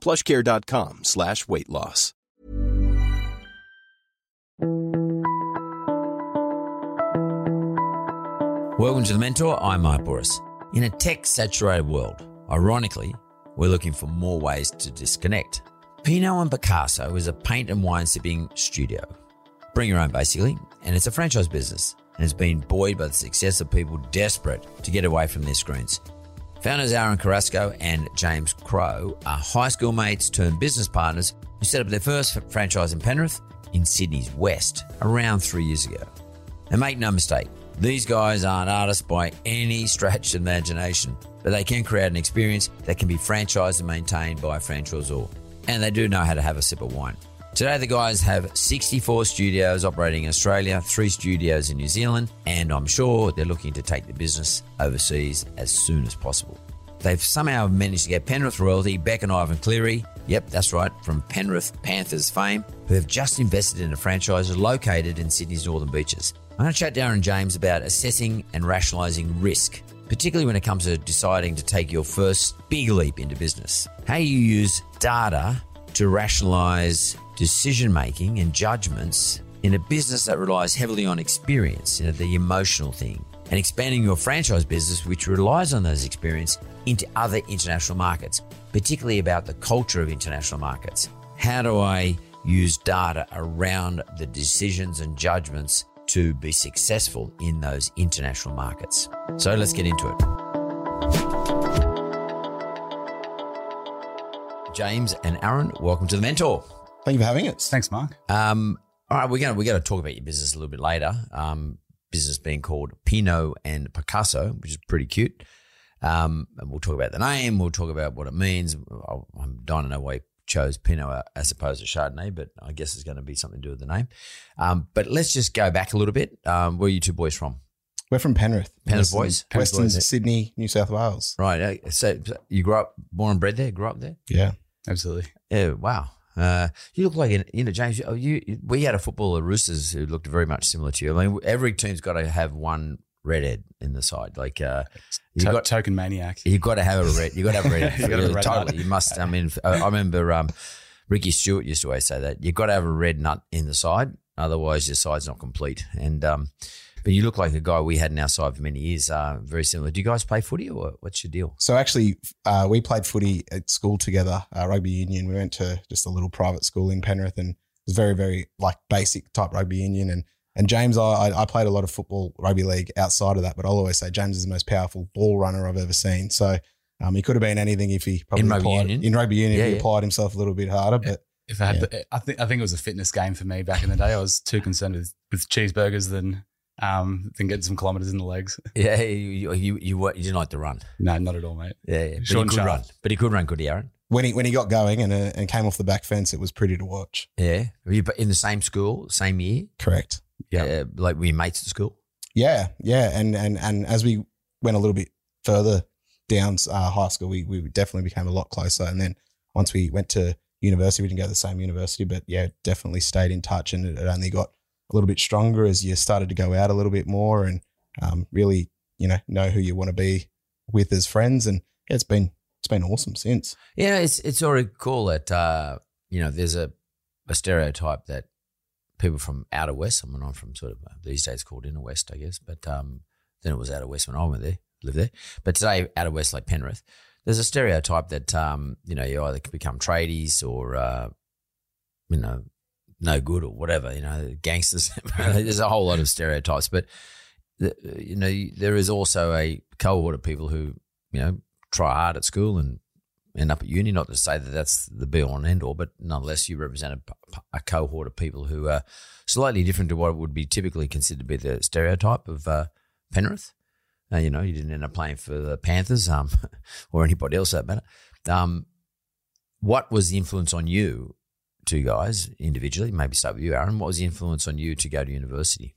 plushcare.com slash weight loss. Welcome to The Mentor. I'm Mark Bouris. In a tech saturated world, ironically, we're looking for more ways to disconnect. Pinot and Picasso is a paint and wine sipping studio. Bring your own, basically, and it's a franchise business and has been buoyed by the success of people desperate to get away from their screens. Founders Aaron Carrasco and James Crowe are high school mates turned business partners who set up their first franchise in Penrith in Sydney's West around three years ago. And make no mistake, these guys aren't artists by any stretch of imagination, but they can create an experience that can be franchised and maintained by a franchisor. And they do know how to have a sip of wine. Today, the guys have 64 studios operating in Australia, three studios in New Zealand, and I'm sure they're looking to take the business overseas as soon as possible. They've somehow managed to get Penrith royalty, Beck and Ivan Cleary, yep, that's right, from Penrith Panthers fame, who have just invested in a franchise located in Sydney's Northern Beaches. I'm going to chat to Aaron James about assessing and rationalising risk, particularly when it comes to deciding to take your first big leap into business. How you use data to rationalise decision making and judgments in a business that relies heavily on experience, you know, the emotional thing, and expanding your franchise business, which relies on those experience, into other international markets, particularly about the culture of international markets. How do I use data around the decisions and judgments to be successful in those international markets? So let's get into it. James and Aaron, welcome to the Mentor. Thank you for having us. Thanks, Mark. Um, all right, we're gonna we're gonna talk about your business a little bit later. Um, business being called Pinot and Picasso, which is pretty cute. Um, and we'll talk about the name. We'll talk about what it means. I'm dying to know why you chose Pinot as opposed to Chardonnay, but I guess it's going to be something to do with the name. Um, but let's just go back a little bit. Um, where are you two boys from? We're from Penrith. Penrith Western- boys? Penrith Western boys. Sydney, New South Wales. Right. uh, So, so you grew up, born and bred there. Grew up there. Yeah. Absolutely. Yeah. Wow. Uh, you look like an, you know, James. oh, You, you we had a footballer, Roosters, who looked very much similar to you. I mean, every team's got to have one redhead in the side. Like uh, you To- got token maniac. You've got to have a red. You got to have a red. You gotta have a red totally. nut. You must. I mean, I I remember um, Ricky Stuart used to always say that you've got to have a red nut in the side, otherwise your side's not complete. And um, but you look like a guy we had in our side for many years. Uh, very similar. Do you guys play footy or what's your deal? So actually, uh, we played footy at school together, uh, rugby union. We went to just a little private school in Penrith, and it was very, very like basic type rugby union. And and James, I, I I played a lot of football, rugby league outside of that, but I'll always say James is the most powerful ball runner I've ever seen. So um, he could have been anything if he probably In rugby applied, union? in rugby union Yeah, he yeah. applied himself a little bit harder. But If I had, Yeah. the, I think I think it was a fitness game for me back in the day. I was too concerned with, with cheeseburgers than um than getting some kilometers in the legs. Yeah, you you you, were- you didn't like to run. No, not at all, mate. Yeah, yeah. But Short he could sharp. run. But he could run, could he, Aaron? when he when he got going and uh, and came off the back fence, it was pretty to watch. Yeah. Were you in the same school, same year? Correct. Yeah. Uh, like were you mates at school? Yeah, yeah, and and and as we went a little bit further down uh, high school, we we definitely became a lot closer. And then once we went to university, we didn't go to the same university, but yeah, definitely stayed in touch, and it, it only got a little bit stronger as you started to go out a little bit more and um, really, you know, know who you want to be with as friends. And yeah, it's been it's been awesome since. Yeah, it's it's already cool that uh, you know there's a, a stereotype that people from outer west. I mean, I'm from sort of uh, these days called inner west, I guess, but um, then it was outer west when I went there, lived there. But today, outer west like Penrith, there's a stereotype that um, you know you either become tradies or uh, you know, no good or whatever, you know, gangsters. There's a whole lot of stereotypes, but the, you know, there is also a cohort of people who, you know, try hard at school and end up at uni. Not to say that that's the be all and end all, but nonetheless, you represent a, a, cohort of people who are slightly different to what would be typically considered to be the stereotype of uh, Penrith. Uh, you know, you didn't end up playing for the Panthers um, or anybody else that matter. Um, what was the influence on you, two guys individually? Maybe start with you, Aaron. What was the influence on you to go to university?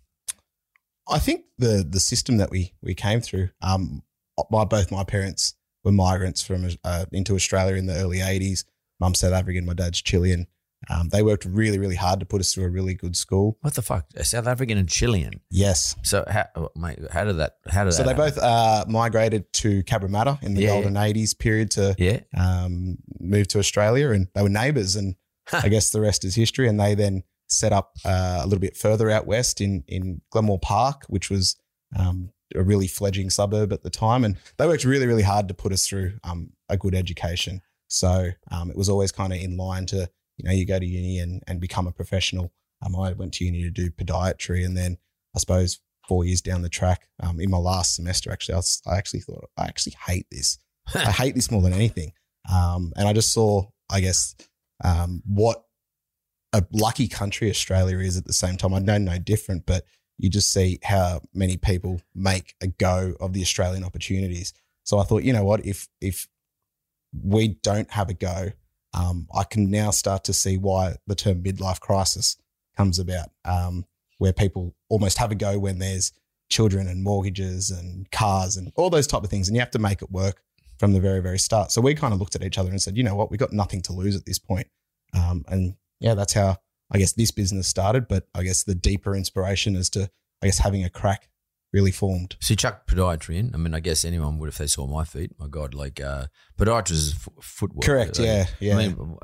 I think the the system that we we came through. Um, my both my parents were migrants from uh, into Australia in the early '80s. Mum's South African, my dad's Chilean. Um, they worked really, really hard to put us through a really good school. What the fuck? A South African and Chilean. Yes. So how, oh, mate, how did that? How did so that? they both uh, migrated to Cabramatta in the Yeah, golden '80s period to Yeah. um, move to Australia, and they were neighbours. And I guess the rest is history. And they then set up uh, a little bit further out west in in Glenmore Park, which was um, a really fledgling suburb at the time. And they worked really, really hard to put us through um, a good education. So um, it was always kind of in line to you know you go to uni and and become a professional. Um, I went to uni to do podiatry, and then I suppose four years down the track, um, in my last semester, actually, I, was, I actually thought I actually hate this. I hate this more than anything. Um, and I just saw, I guess, um, what a lucky country Australia is at the same time. I know no different, but you just see how many people make a go of the Australian opportunities. So I thought, you know what, if if we don't have a go, um, I can now start to see why the term midlife crisis comes about, um, where people almost have a go when there's children and mortgages and cars and all those type of things, and you have to make it work from the very very start. So we kind of looked at each other and said, you know what, we got nothing to lose at this point, um, and yeah, that's how I guess this business started. But I guess the deeper inspiration is to I guess having a crack really formed. So you chuck podiatry in. I mean, I guess anyone would if they saw my feet. My God, like uh, podiatry is f- footwork. Correct. Like, Yeah. Yeah. I mean,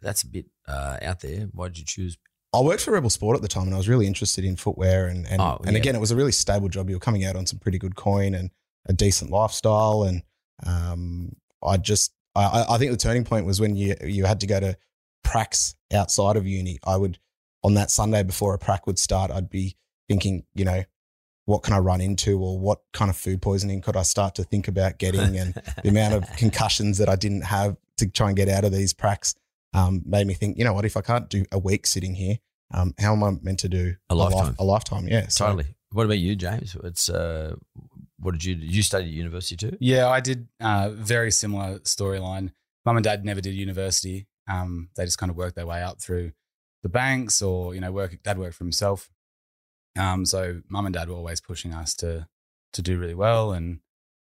that's a bit uh, out there. Why did you choose? I worked for Rebel Sport at the time and I was really interested in footwear and and, Oh, and yeah. again it was a really stable job. You were coming out on some pretty good coin and a decent lifestyle and um I just I, I- think the turning point was when you you had to go to pracs outside of uni. I would on that Sunday before a prac would start, I'd be thinking, you know, what can I run into or what kind of food poisoning could I start to think about getting and the amount of concussions that I didn't have to try and get out of these pracs um, made me think, you know what, if I can't do a week sitting here, um, how am I meant to do A life- lifetime. a lifetime, yeah. So Totally. What about you, James? It's uh, what did you did you study at university too? Yeah, I did uh, very similar storyline. Mum and dad never did university. Um, they just kind of worked their way up through the banks or, you know, work, dad worked for himself. Um, so mum and dad were always pushing us to, to do really well. And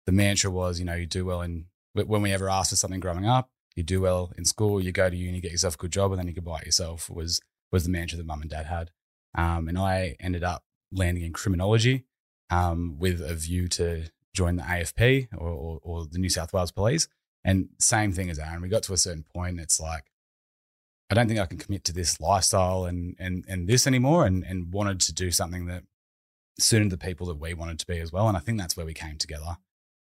the mantra was, you know, you do well in, when we ever asked for something growing up, you do well in school, you go to uni, get yourself a good job, and then you can buy it yourself was, was the mantra that mum and dad had. Um, and I ended up landing in criminology um, with a view to join the AFP or, or, or the New South Wales Police. And same thing as Aaron, we got to a certain point. It's like, I don't think I can commit to this lifestyle and and and this anymore, and and wanted to do something that suited the people that we wanted to be as well. And I think that's where we came together.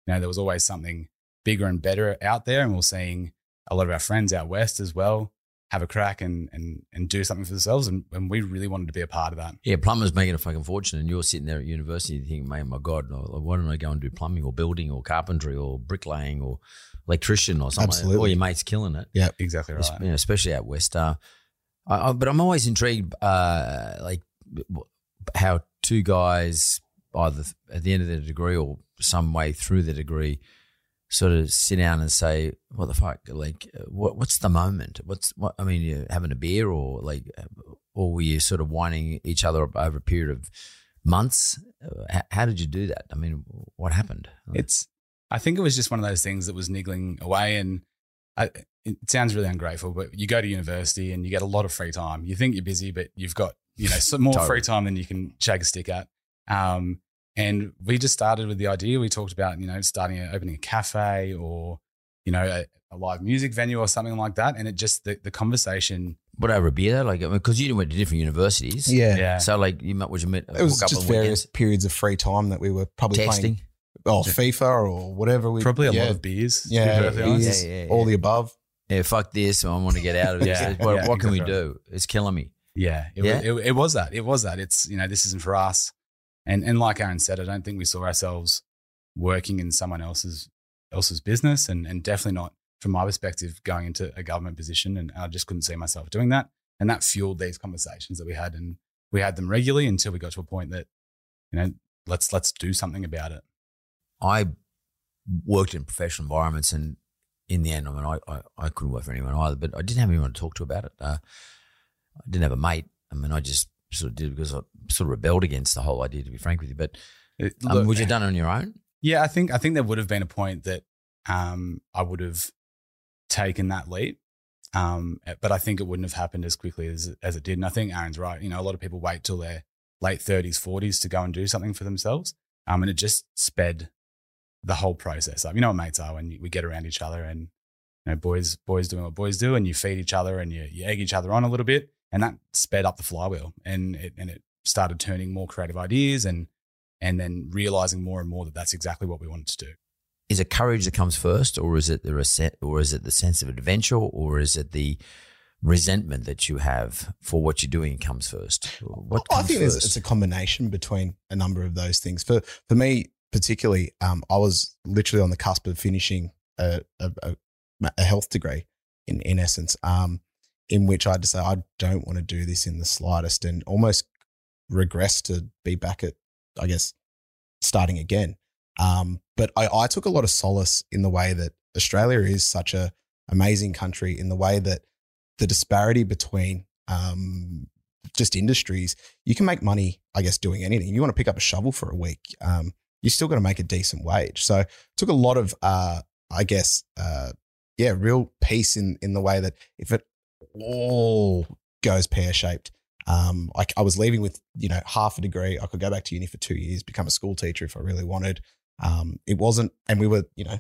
You know, there was always something bigger and better out there, and we we're seeing a lot of our friends out west as well have a crack and and and do something for themselves, and, and we really wanted to be a part of that. Yeah, plumbers making a fucking fortune, and you're sitting there at university thinking, "Man, my God, why don't I go and do plumbing or building or carpentry or bricklaying or electrician or something?" Absolutely. Or your mate's killing it. Yeah, exactly right. you know, especially out west. Uh, I, I, but I'm always intrigued, uh, like how two guys, either at the end of their degree or some way through their degree, sort of sit down and say, "What the fuck? Like, what, what's the moment? What's what? I mean, you're having a beer or like, or were you sort of whining each other up over a period of months? How, how did you do that? I mean, what happened? It's, I think it was just one of those things that was niggling away. And I, it sounds really ungrateful, but you go to university and you get a lot of free time. You think you're busy, but you've got, you know, some more Totally. free time than you can shake a stick at. Um, and we just started with the idea. We talked about, you know, starting, a, opening a cafe or, you know, a, a live music venue or something like that. And it just, the, the conversation, what over a beer? Like, because you went to different universities. yeah. yeah. So like you met, was you met? It was hook up just various weekends? periods of free time that we were probably playing testing. oh FIFA or whatever we probably a yeah, lot of beers. to be yeah, perfectly. Yeah, yeah, all the above yeah, fuck this. I want to get out of this. Yeah, what yeah, what can we do? It's killing me. Yeah, it, Yeah? Was, it, it was that. It was that. It's you know this isn't for us, and and like Aaron said, I don't think we saw ourselves working in someone else's else's business, and and definitely not from my perspective going into a government position, and I just couldn't see myself doing that, and that fueled these conversations that we had, and we had them regularly until we got to a point that you know let's let's do something about it. I worked in professional environments, and in the end, I mean, I, I, I couldn't work for anyone either, but I didn't have anyone to talk to about it. Uh, I didn't have a mate. I mean, I just sort of did because I sort of rebelled against the whole idea, to be frank with you. But um, look- would you have done it on your own? Yeah, I think I think there would have been a point that um, I would have taken that leap, um, but I think it wouldn't have happened as quickly as as it did. And I think Aaron's right. You know, a lot of people wait till their late thirties, forties to go and do something for themselves, um, and it just sped the whole process up. You know what mates are when we get around each other and you know boys boys doing what boys do, and you feed each other and you, you egg each other on a little bit, and that sped up the flywheel, and it and it started turning more creative ideas and and then realizing more and more that that's exactly what we wanted to do. Is it courage that comes first, or is it the rese- or is it the sense of adventure, or is it the resentment that you have for what you're doing comes first? What I think it's, first? it's a combination between a number of those things. For for me particularly, um, I was literally on the cusp of finishing a, a, a, a health degree in in essence, um, in which I say I don't want to do this in the slightest, and almost regress to be back at, I guess, starting again. Um, but I, I took a lot of solace in the way that Australia is such a amazing country in the way that the disparity between um, just industries, you can make money, I guess, doing anything. You want to pick up a shovel for a week, um, you're still going to make a decent wage. So it took a lot of, uh, I guess, uh, yeah, real peace in in the way that if it all goes pear shaped, um, I, I was leaving with you know half a degree. I could go back to uni for two years, become a school teacher if I really wanted. Um, it wasn't, and we were you know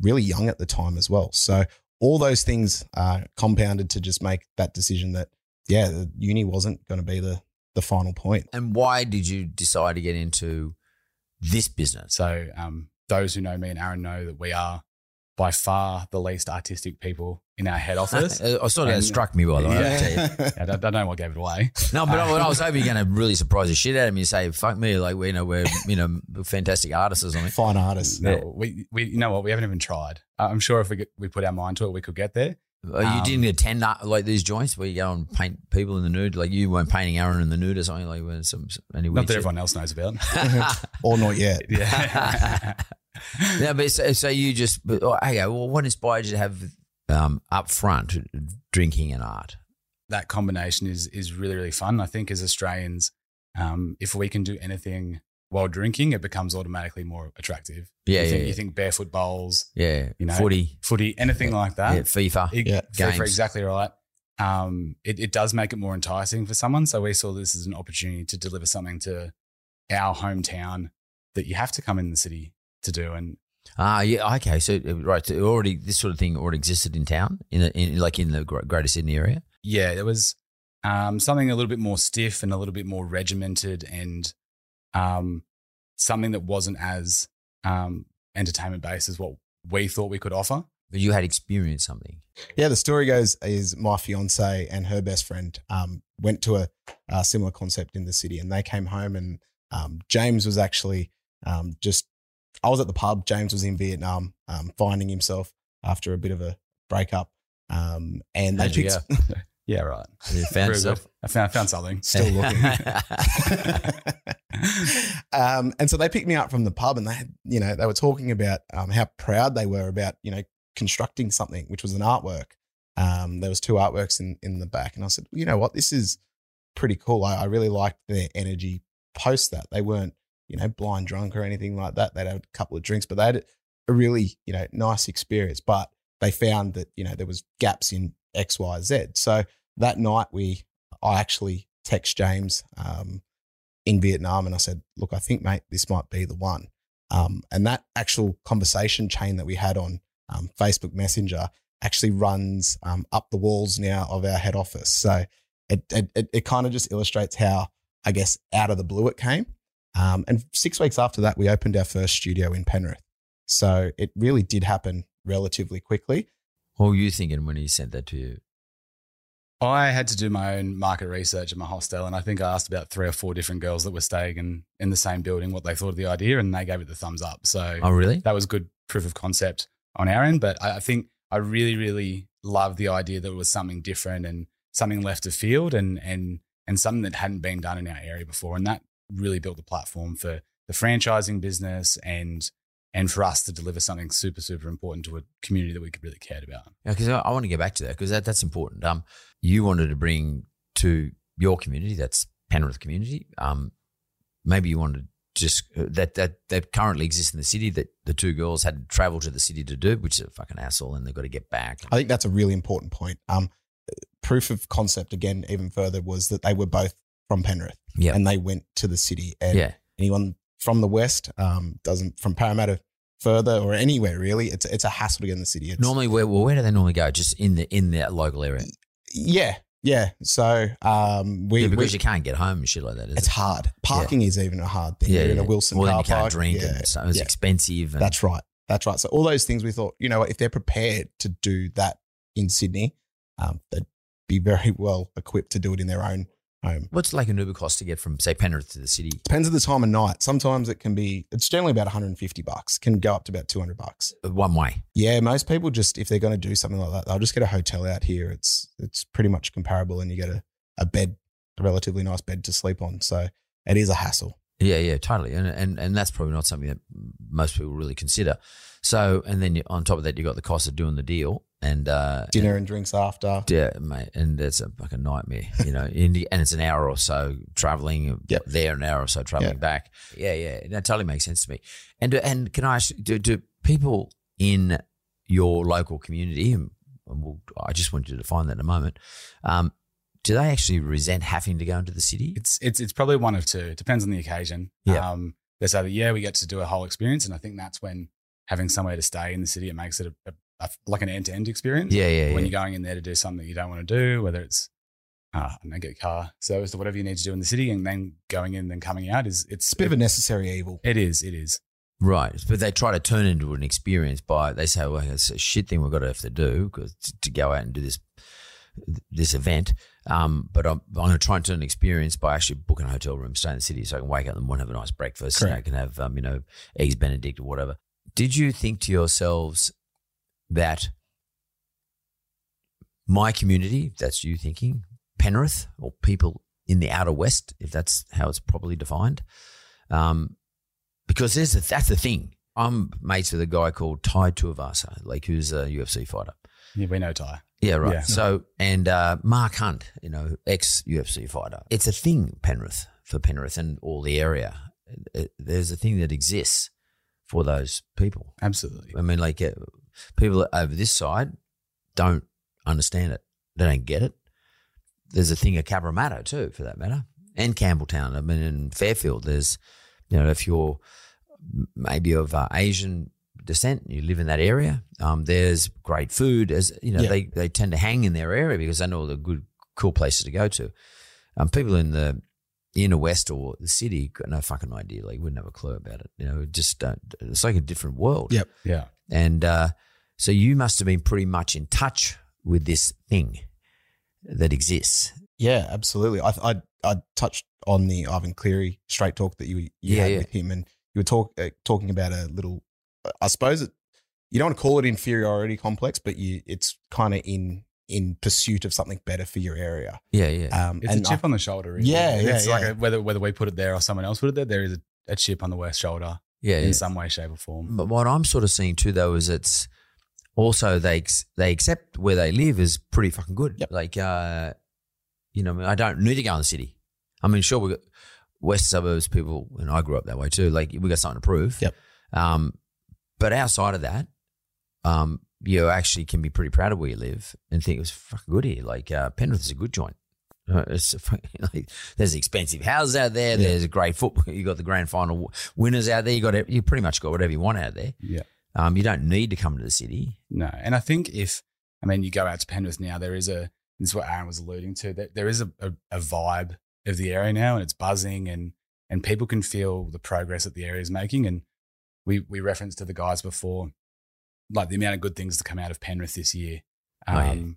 really young at the time as well. So all those things uh, compounded to just make that decision that yeah, the uni wasn't going to be the the final point. and why did you decide to get into this business? So um, those who know me and Aaron know that we are by far the least artistic people in our head office. I saw that And- struck me by the way. I have to. I don't, I don't know what gave it away. No, but I, I was hoping you're going to really surprise the shit out of me and say, "Fuck me!" Like we you know we're you know fantastic artists or something. Fine artists. No, we, we, you know what? We haven't even tried. Uh, I'm sure if we, get, we put our mind to it, we could get there. Uh, you Um, didn't attend art, like these joints where you go and paint people in the nude. Like you weren't painting Aaron in the nude or something. Like when some, some any Not that shit. everyone else knows about. or not yet. yeah. yeah, but so, so you just but, oh, okay. Well, what inspired you to have um, up front drinking and art? that combination is is really really fun. I think as Australians, um, if we can do anything while drinking, it becomes automatically more attractive. Yeah, you yeah, think, yeah. you think barefoot bowls, Yeah, You know, footy, footy, anything like yeah, that. FIFA. It- Yeah. for- for Games. exactly right. Um, it, it does make it more enticing for someone. So we saw this as an opportunity to deliver something to our hometown that you have to come in the city to do. And Ah, yeah, okay. So uh, right, so already this sort of thing already existed in town, in, a, in like in the Greater Sydney area. yeah, it was um, something a little bit more stiff and a little bit more regimented and um, something that wasn't as um, entertainment based as what we thought we could offer. But you had experienced something. Yeah, the story goes is my fiance and her best friend um, went to a, a similar concept in the city, and they came home, and um, James was actually um, just. I was at the pub. James was in Vietnam, um, finding himself after a bit of a breakup, um, and they picked. Yeah, right. You found Very yourself. I found, found something. Still looking. um, and so they picked me up from the pub and they had, you know, they were talking about um, how proud they were about, you know, constructing something, which was an artwork. Um, there was two artworks in, in the back. And I said, you know what, this is pretty cool. I, I really liked their energy post that. They weren't, you know, blind drunk or anything like that. They'd had a couple of drinks, but they had a really, you know, nice experience. But they found that, you know, there was gaps in X, Y, Z. So that night we, I actually text James um, in Vietnam and I said, look, I think, mate, this might be the one. Um, and that actual conversation chain that we had on um, Facebook Messenger actually runs um, up the walls now of our head office. So it, it, it, it kind of just illustrates how, I guess, out of the blue it came. Um, and six weeks after that, we opened our first studio in Penrith. So it really did happen relatively quickly. What were you thinking when he sent that to you? I had to do my own market research at my hostel, and I think I asked about three or four different girls that were staying in, in the same building what they thought of the idea, and they gave it the thumbs up. So Oh, really? that was good proof of concept on our end. But I, I think I really, really loved the idea that it was something different and something left of field and and and something that hadn't been done in our area before. And that really built the platform for the franchising business and and for us to deliver something super, super important to a community that we could really cared about. Yeah, because I, I want to get back to that because that, that's important. Um, you wanted to bring to your community, that's Penrith community. Um, maybe you wanted just uh, that that that currently exists in the city that the two girls had to travel to the city to do, which is a fucking asshole, and they've got to get back. I think that's a really important point. Um, proof of concept again, even further, was that they were both from Penrith, Yeah. and they went to the city. And yeah, anyone from the west um, doesn't from Parramatta further or anywhere really. It's it's a hassle to get in the city. It's, normally where well, where do they normally go? Just in the in that local area, yeah, yeah. So um, we, yeah, we because you can't get home and shit like that. Is it's it? hard. Parking is even a hard thing. Yeah, You're in a. Wilson well, car you can't park. drink, Yeah, and so it's yeah. expensive. And, That's right. That's right. So all those things we thought, you know, what, if they're prepared to do that in Sydney, um, they'd be very well equipped to do it in their own home. What's like an Uber cost to get from say Penrith to the city? Depends on the time of night. Sometimes it can be. It's generally about 150 bucks. Can go up to about 200 bucks. Uh, One way. Yeah, most people just if they're going to do something like that, they'll just get a hotel out here. It's it's pretty much comparable, and you get a, a bed, a relatively nice bed to sleep on. So it is a hassle. Yeah, yeah, totally, and and and that's probably not something that most people really consider. So, and then you, on top of that, you've got the cost of doing the deal and uh, Dinner and drinks after. Yeah, mate, and it's a fucking nightmare, you know. the, and it's an hour or so traveling Yep. there, an hour or so traveling Yeah. back. Yeah, yeah, that totally makes sense to me. And and can I ask, do, do people in your local community, and we'll, I just want you to define that in a moment, um, do they actually resent having to go into the city? It's it's it's probably one of two. It depends on the occasion. Yeah. Um, they say that yeah, we get to do a whole experience, and I think that's when having somewhere to stay in the city it makes it a, a, a- like an end to end experience. Yeah, yeah, When yeah. you're going in there to do something that you don't want to do, whether it's uh, I don't get a car service or whatever you need to do in the city, and then going in, then coming out is it's It's a bit of a necessary evil. it is it is. Right, but they try to turn it into an experience by they say, "Well, it's a shit thing we've got to have to do 'cause to, to go out and do this this event." Um, but I'm, I'm going to try and turn an experience by actually booking a hotel room, stay in the city, so I can wake up in the morning, have a nice breakfast, and I can have um, you know eggs Benedict or whatever. Did you think to yourselves that my community, that's you thinking, Penrith or people in the outer west, if that's how it's properly defined, um, because there's a, that's the thing. I'm mates with a guy called Tai Tuivasa, like who's a UFC fighter. Yeah, we know Tai. Yeah, right. Yeah. So and uh, Mark Hunt, you know, ex UFC fighter. It's a thing, Penrith for Penrith and all the area. It- There's a thing that exists for those people. Absolutely. I mean, like uh, people over this side don't understand it. They don't get it. There's a thing at Cabramatta too, for that matter, and Campbelltown. I mean, in Fairfield, there's, you know, if you're maybe of uh, Asian descent, you live in that area. Um, there's great food. As you know, Yeah. they they tend to hang in their area because they know all the good, cool places to go to. Um, people in the inner west or the city got no fucking idea. Like, wouldn't have a clue about it. You know, just don't. It's like a different world. Yep. Yeah. And uh, so you must have been pretty much in touch with this thing that exists. Yeah, absolutely. I I I touched on the Ivan Cleary straight talk that you you Yeah, had yeah. with him, and you were talk uh, talking about a little. I suppose it, you don't want to call it inferiority complex, but you it's kind of in in pursuit of something better for your area. Yeah, yeah. Um, It's and a chip I- on the shoulder. Really. Yeah, yeah, It's like a, whether whether we put it there or someone else put it there, there is a, a chip on the west shoulder yeah, in yeah. some way, shape, or form. But what I'm sort of seeing too, though, is it's also they they accept where they live is pretty fucking good. Yep. Like, uh, you know, I, mean, I don't need to go in the city. I mean, sure, we got west suburbs people, and I grew up that way too. Like, we got something to prove. Yep. Um, but outside of that, um, you actually can be pretty proud of where you live and think it was fucking good here. Like, uh, Penrith is a good joint. Uh, It's a like, there's expensive houses out there. Yeah. There's a great football. You got the grand final winners out there. You got you pretty much got whatever you want out there. Yeah. Um, you don't need to come to the city. No, and I think if I mean you go out to Penrith now, there is a this is what Aaron was alluding to that there is a, a, a vibe of the area now, and it's buzzing, and and people can feel the progress that the area is making. And we we referenced to the guys before like the amount of good things to come out of Penrith this year. Oh, yeah. Um,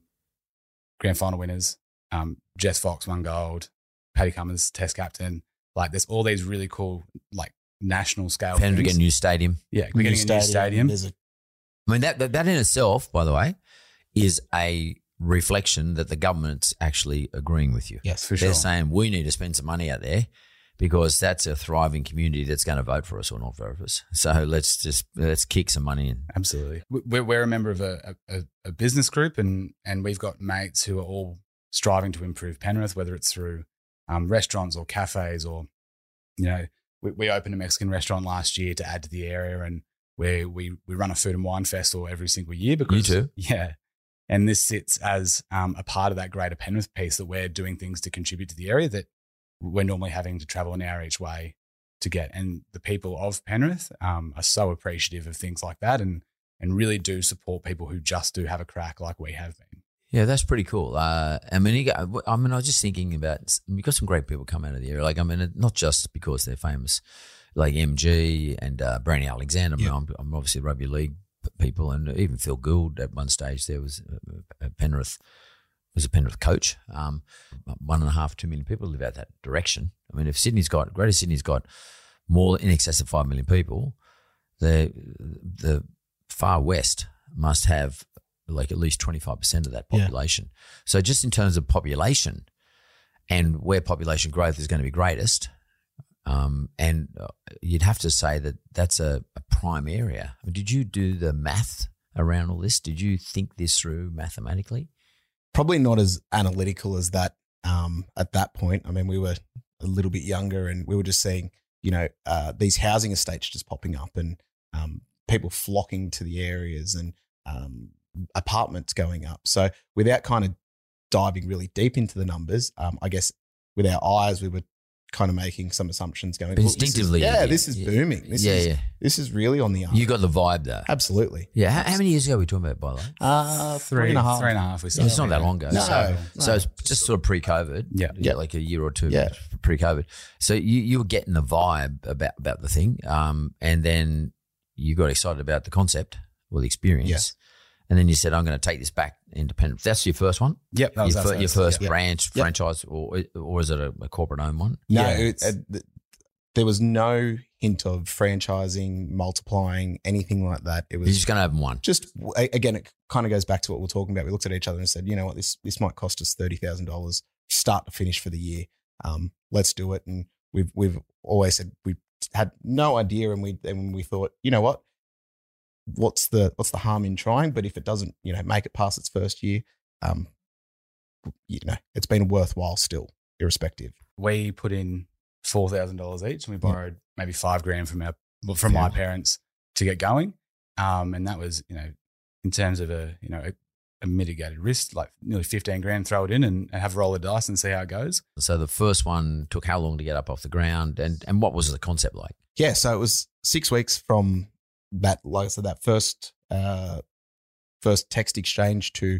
Grand final winners. Um, Jess Fox won gold. Paddy Cummins test captain. Like there's all these really cool like national scale Penrith things. get a new stadium. yeah, we're getting a new stadium. There's a I mean, that, that, that in itself, by the way, is a reflection that the government's actually agreeing with you. yes, For They're sure. saying we need to spend some money out there because that's a thriving community that's going to vote for us or not vote for us. So let's just let's kick some money in. Absolutely. We- We're, we're a member of a, a, a business group and, and we've got mates who are all striving to improve Penrith, whether it's through um, restaurants or cafes or, you know, we, we opened a Mexican restaurant last year to add to the area and where we, we run a food and wine festival every single year because, too? yeah. And this sits as um, a part of that greater Penrith piece that we're doing things to contribute to the area that we're normally having to travel an hour each way to get. And the people of Penrith um, are so appreciative of things like that and and really do support people who just do have a crack like we have been. Yeah, that's pretty cool. Uh, I mean, you got, I mean, I was just thinking about we've got some great people come out of the area. Like, I mean, not just because they're famous, like MG and uh, Brandy Alexander. I mean, Yeah. I'm, I'm obviously rugby league people, and even Phil Gould at one stage there was uh, uh, Penrith was a Penrith coach. Um, one and a half, two million people live out that direction. I mean, if Sydney's got Greater Sydney's got more in excess of five million people, the the far west must have like at least 25% of that Yeah. population. So just in terms of population and where population growth is going to be greatest, um, and uh, you'd have to say that that's a, a prime area. Did you do the math around all this? Did you think this through mathematically? Probably not as analytical as that um, at that point. I mean, we were a little bit younger and we were just seeing, you know, uh, these housing estates just popping up and um, people flocking to the areas and um, apartments going up. So without kind of diving really deep into the numbers, um, I guess with our eyes, we were kind of making some assumptions going But "Look, this is- instinctively, yeah, yeah, this is yeah. booming. This yeah, is yeah. this is really on the up. You got the vibe though. Absolutely. Yeah. How, how many years ago were we talking about, by the way? Uh, Three, and a half. three and a half. We Yeah, started. it's not that long ago. No, so, no. so it's just sort of pre-COVID. Yeah. yeah, like a year or two Yeah. pre-COVID. So you you were getting the vibe about about the thing, um, and then you got excited about the concept or the experience, Yes. And then you said, "I'm going to take this back independent." That's your first one, Yep, that was your, our fir- your first, first yeah. branch Yep. franchise, or or is it a, a corporate owned one? No, Yeah, it, it's- uh, there was no hint of franchising, multiplying, anything like that. It You're was just going to have one. just again, it kind of goes back to what we're talking about. We looked at each other and said, you know what, this this might cost us thirty thousand dollars, start to finish for the year. Um, let's do it. And we've we've always said we had no idea, and we and we thought, you know what, what's the what's the harm in trying? But if it doesn't, you know, make it past its first year, um, you know, it's been worthwhile still, irrespective. we put in four thousand dollars each, and we borrowed maybe five grand from our well, from my parents to get going. Um, and that was, you know, in terms of a you know a, a mitigated risk, like nearly fifteen grand, throw it in and, and have a roll of dice and see how it goes. So the first one took how long to get up off the ground, and and what was the concept like? Yeah, so it was six weeks from that, like I said, that first uh, first text exchange to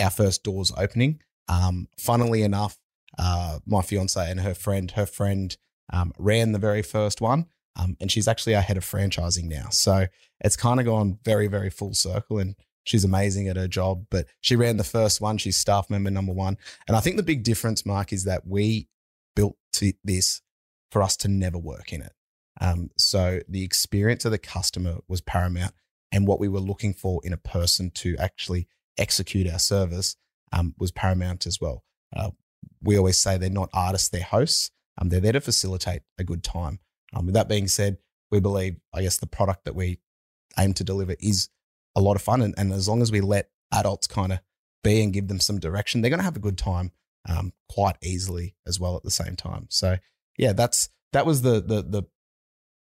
our first doors opening. Um, funnily enough, uh, my fiance and her friend, her friend um, ran the very first one, um, and she's actually our head of franchising now. So it's kind of gone very, very full circle, and she's amazing at her job. But she ran the first one; she's staff member number one, and I think the big difference, Mark, is that we built this for us to never work in it. Um, so the experience of the customer was paramount, and what we were looking for in a person to actually execute our service um, was paramount as well. Uh, we always say they're not artists; they're hosts. Um, they're there to facilitate a good time. Um, with that being said, we believe, I guess, the product that we aim to deliver is a lot of fun, and, and as long as we let adults kind of be and give them some direction, they're going to have a good time um, quite easily as well at the same time. So yeah, that's that was the the the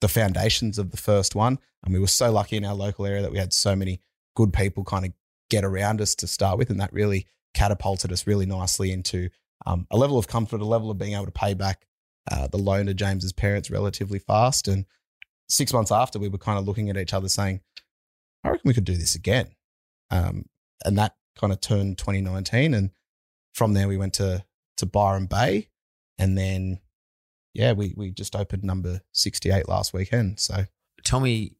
the foundations of the first one. And we were so lucky in our local area that we had so many good people kind of get around us to start with. And that really catapulted us really nicely into um, a level of comfort, a level of being able to pay back uh, the loan to James's parents relatively fast. And six months after, we were kind of looking at each other saying, I reckon we could do this again. Um, and that kind of turned 2019. And from there, we went to, to Byron Bay. And then yeah, we we just opened number 68 last weekend. So Tell me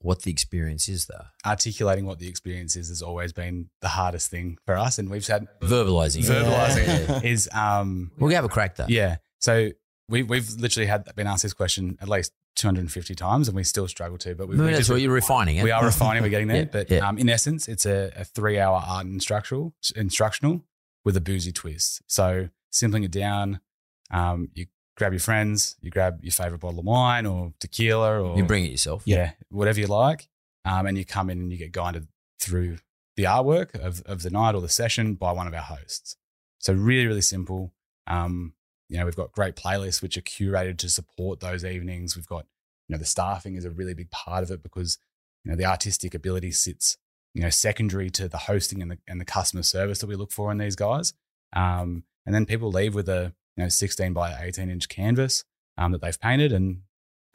what the experience is, though. Articulating what the experience is has always been the hardest thing for us, and we've had Verbalizing. verbalizing Yeah. is um We'll have a crack though. yeah. So we we've literally had been asked this question at least 250 times, and we still struggle to. But we, Maybe we that's just- what you're refining it. we are refining. We're getting there, Yeah, but yeah. Um, in essence, it's a, a three-hour art and instructional instructional with a boozy twist. So simpling it down, um, you grab your friends, you grab your favorite bottle of wine or tequila, or You bring it yourself. yeah, whatever you like, um, and you come in and you get guided through the artwork of of the night or the session by one of our hosts. So really, really simple. Um, you know, we've got great playlists which are curated to support those evenings. We've got, you know, the staffing is a really big part of it because, you know, the artistic ability sits, you know, secondary to the hosting and the and the customer service that we look for in these guys. Um, and then people leave with a you know 16 by 18 inch canvas um, that they've painted, and you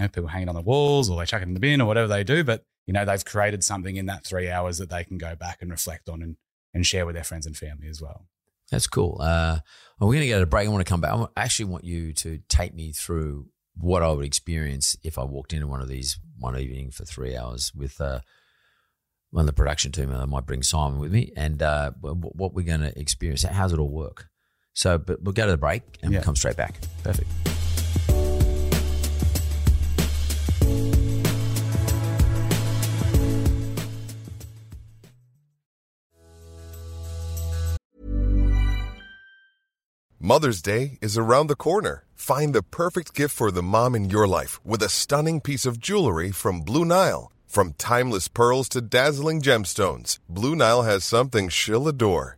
know, people hang it on the walls or they chuck it in the bin or whatever they do. But you know, they've created something in that three hours that they can go back and reflect on and and share with their friends and family as well. That's cool. Uh, we're going to go to break. I want to come back. I actually want you to take me through what I would experience if I walked into one of these one evening for three hours with uh, one of the production team. I might bring Simon with me, and uh, what we're going to experience. How's it all work? So, but we'll go to the break and Yeah. we'll come straight back. Perfect. Mother's Day is around the corner. Find the perfect gift for the mom in your life with a stunning piece of jewelry from Blue Nile. From timeless pearls to dazzling gemstones, Blue Nile has something she'll adore.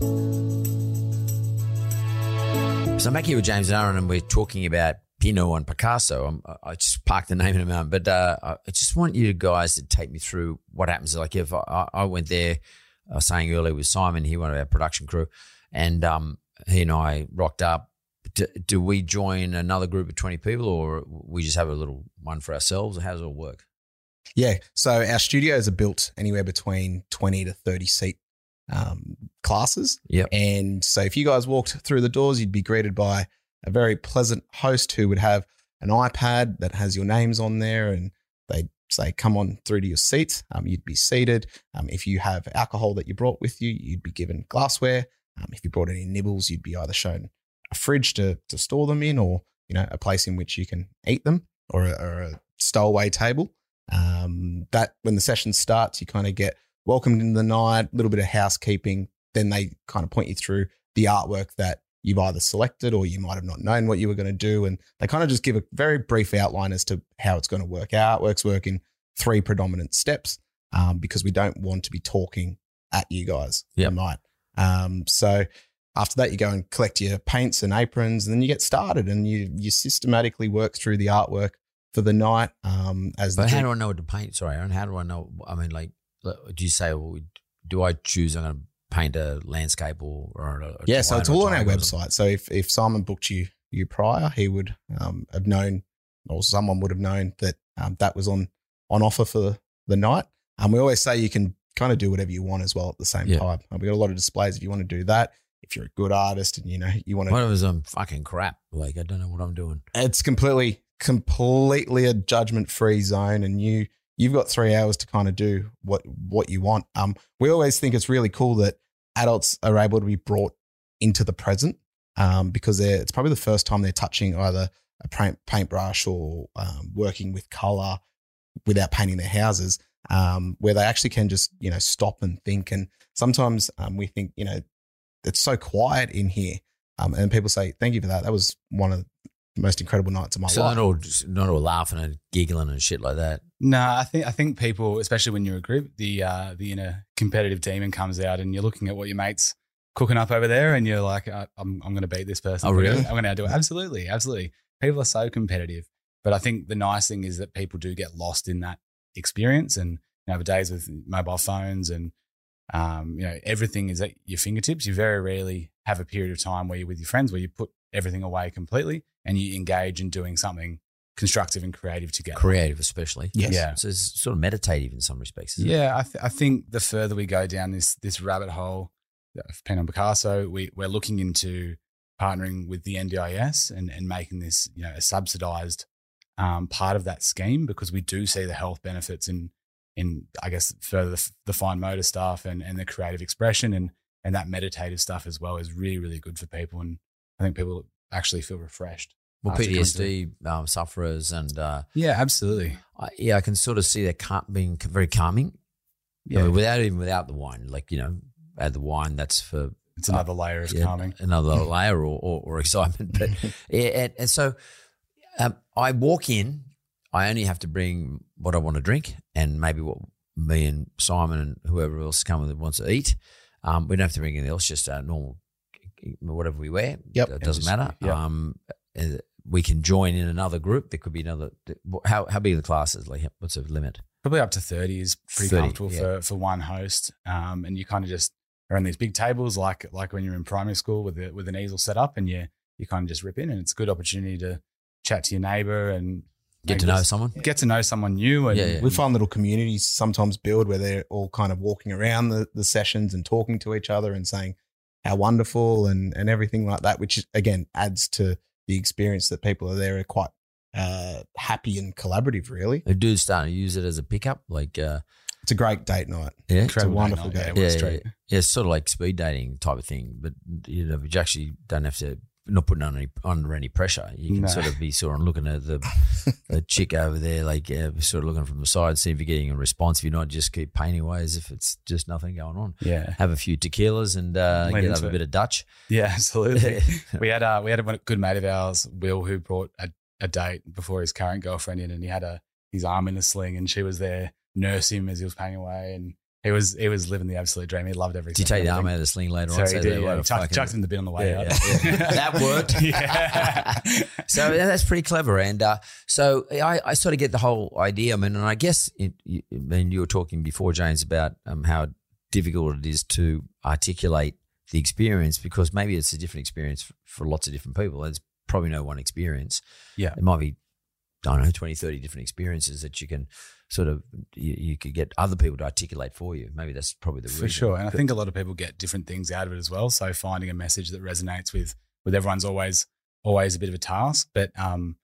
So I'm back here with James and Aaron, and we're talking about Pinot and Picasso. I'm, I just parked the name in a moment, but uh, I just want you guys to take me through what happens. Like if I, I went there, I was saying earlier with Simon, he one of our production crew, and um, he and I rocked up. Do, do we join another group of 20 people, or we just have a little one for ourselves? How does it all work? Yeah. So our studios are built anywhere between 20 to 30 seat um, classes. Yep. And so if you guys walked through the doors, you'd be greeted by a very pleasant host who would have an iPad that has your names on there and they'd say, come on through to your seats. Um, you'd be seated. Um, if you have alcohol that you brought with you, you'd be given glassware. Um, if you brought any nibbles, you'd be either shown a fridge to, to store them in or, you know, a place in which you can eat them or a, or a stowaway table. Um, that when the session starts, you kind of get welcomed into the night, a little bit of housekeeping. Then they kind of point you through the artwork that you've either selected or you might have not known what you were going to do. And they kind of just give a very brief outline as to how it's going to work. Our artworks work in three predominant steps um, because we don't want to be talking at you guys Yep. night. Um, so after that, you go and collect your paints and aprons, and then you get started and you you systematically work through the artwork for the night. Um, as the But how do I know what to paint? Sorry, Aaron. How do I know? I mean, like, do you say, well, do I choose? I'm going to paint a landscape or, or a, yeah, so it's all on our triangle or something? website. So if if Simon booked you you prior, he would um, have known, or someone would have known that um, that was on on offer for the night. And we always say you can kind of do whatever you want as well at the same Yeah. time. And we got a lot of displays if you want to do that. If you're a good artist and you know you want to, What it's um, fucking crap? Like, I don't know what I'm doing. it's completely completely a judgment free zone, and you you've got three hours to kind of do what what you want. Um, we always think it's really cool that adults are able to be brought into the present um, because they're, it's probably the first time they're touching either a paint, paintbrush or um, working with color without painting their houses, um, where they actually can just you know stop and think. And sometimes um, we think you know it's so quiet in here. Um, and people say, "Thank you for that. That was one of most incredible nights of my So life." not all just, not all laughing and giggling and shit like that. No, I think I think people, especially when you're a group, the uh, the inner competitive demon comes out, and you're looking at what your mates cooking up over there, and you're like, "I- I'm I'm going to beat this person. Oh, really? I'm going to do it. Absolutely, absolutely. People are so competitive, but I think the nice thing is that people do get lost in that experience, and you know, the days with mobile phones and um, you know everything is at your fingertips. You very rarely have a period of time where you're with your friends where you put everything away completely and you engage in doing something constructive and creative together. Creative, especially. Yes. Yeah. So it's sort of meditative in some respects. Yeah, I, th- I think the further we go down this this rabbit hole of Pinot Picasso, we, we're looking into partnering with the NDIS and, and making this you know a subsidized um, part of that scheme because we do see the health benefits in in I guess further the, the fine motor stuff and, and the creative expression and and that meditative stuff as well is really really good for people and I think people actually feel refreshed. Well. PTSD um, sufferers and uh, Yeah, absolutely. I, yeah, I can sort of see that cal- being very calming. Yeah, I mean, without even without the wine, like you know, add the wine. That's for it's another layer of yeah, calming. another layer or, or, or excitement. But yeah, and, and so um, I walk in. I only have to bring what I want to drink and maybe what me and Simon and whoever else come with wants to eat. Um, we don't have to bring anything else. Just uh, normal, whatever we wear. Yep. it doesn't matter. yep. Um, uh, we can join in another group. There could be another. How how big are the classes? Like, what's the limit? probably up to 30 is pretty 30, comfortable yeah. for, for one host. Um, and you kind of just are on these big tables, like like when you're in primary school with the, with an easel set up, and you you kind of just rip in, and it's a good opportunity to chat to your neighbor and Get to know just someone. get to know someone new. And Yeah, yeah. we find little communities sometimes build where they're all kind of walking around the, the sessions and talking to each other and saying how wonderful and, and everything like that, which again adds to the experience that people are there are quite uh, happy and collaborative, really. A dude's starting to use it as a pickup, like uh, It's a great date night. yeah, It's a Incredible wonderful night, game. yeah, yeah, yeah, yeah, it's sort of like speed dating type of thing, but you know, you actually don't have to not putting on any under any pressure. You can No. sort of be sort of looking at the the chick over there, like uh, sort of looking from the side, see if you're getting a response. If you're not, just keep painting away as if it's just nothing going on. Yeah, Have a few tequilas and uh, get up a it. bit of Dutch. yeah, absolutely. we had uh, we had a good mate of ours, Will, who brought a, a date before his current girlfriend in, and he had a his arm in a sling, and she was there nursing him as he was painting away, and he was he was living the absolute dream. He loved everything. Did you take the arm out of the sling later So on? he did, yeah. what He a chucked, fucking- chucked in the bin on the way Yeah, out. yeah. That worked. yeah. So that's pretty clever. And uh, so I, I sort of get the whole idea. I mean, and I guess it, you, I mean, you were talking before, James, about um, how difficult it is to articulate the experience because maybe it's a different experience for, for lots of different people. There's probably no one experience. Yeah. it might be, I don't know, 20, 30 different experiences that you can sort of, you, you could get other people to articulate for you. Maybe that's probably the For reason. sure. And I think a lot of people get different things out of it as well. So finding a message that resonates with with everyone's always always a bit of a task. But um